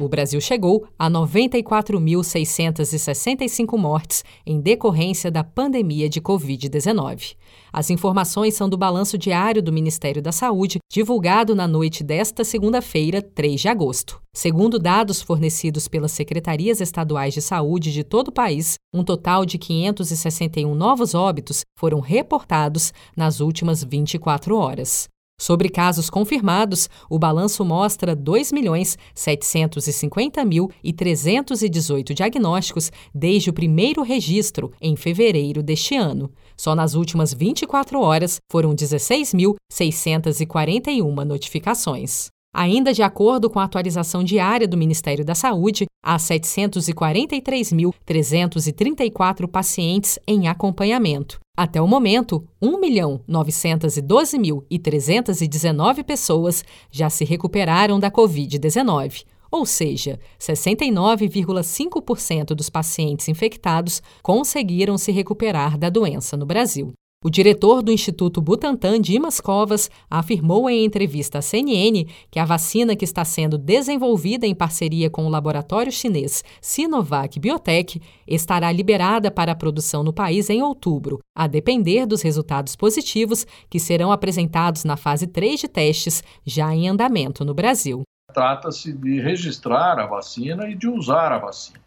O Brasil chegou a 94.665 mortes em decorrência da pandemia de Covid-19. As informações são do balanço diário do Ministério da Saúde, divulgado na noite desta segunda-feira, 3 de agosto. Segundo dados fornecidos pelas secretarias estaduais de saúde de todo o país, um total de 561 novos óbitos foram reportados nas últimas 24 horas. Sobre casos confirmados, o balanço mostra 2.750.318 diagnósticos desde o primeiro registro, em fevereiro deste ano. Só nas últimas 24 horas foram 16.641 notificações. Ainda de acordo com a atualização diária do Ministério da Saúde, há 743.334 pacientes em acompanhamento. Até o momento, 1.912.319 pessoas já se recuperaram da Covid-19, ou seja, 69,5% dos pacientes infectados conseguiram se recuperar da doença no Brasil. O diretor do Instituto Butantan, Dimas Covas, afirmou em entrevista à CNN que a vacina que está sendo desenvolvida em parceria com o laboratório chinês Sinovac Biotech estará liberada para a produção no país em outubro, a depender dos resultados positivos que serão apresentados na fase 3 de testes, já em andamento no Brasil. Trata-se de registrar a vacina e de usar a vacina.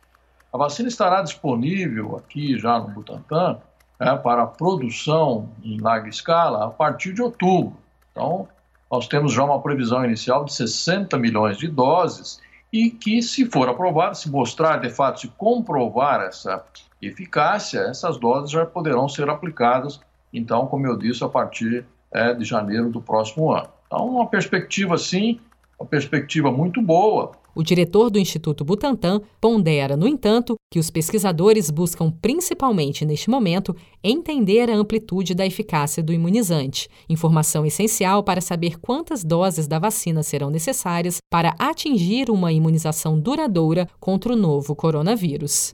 A vacina estará disponível aqui já no Butantan é, para produção em larga escala a partir de outubro. Então, nós temos já uma previsão inicial de 60 milhões de doses e que, se for aprovado, se mostrar de fato, se comprovar essa eficácia, essas doses já poderão ser aplicadas, então, como eu disse, a partir é, de janeiro do próximo ano. Então, uma perspectiva, sim, uma perspectiva muito boa, o diretor do Instituto Butantan pondera, no entanto, que os pesquisadores buscam principalmente neste momento entender a amplitude da eficácia do imunizante, informação essencial para saber quantas doses da vacina serão necessárias para atingir uma imunização duradoura contra o novo coronavírus.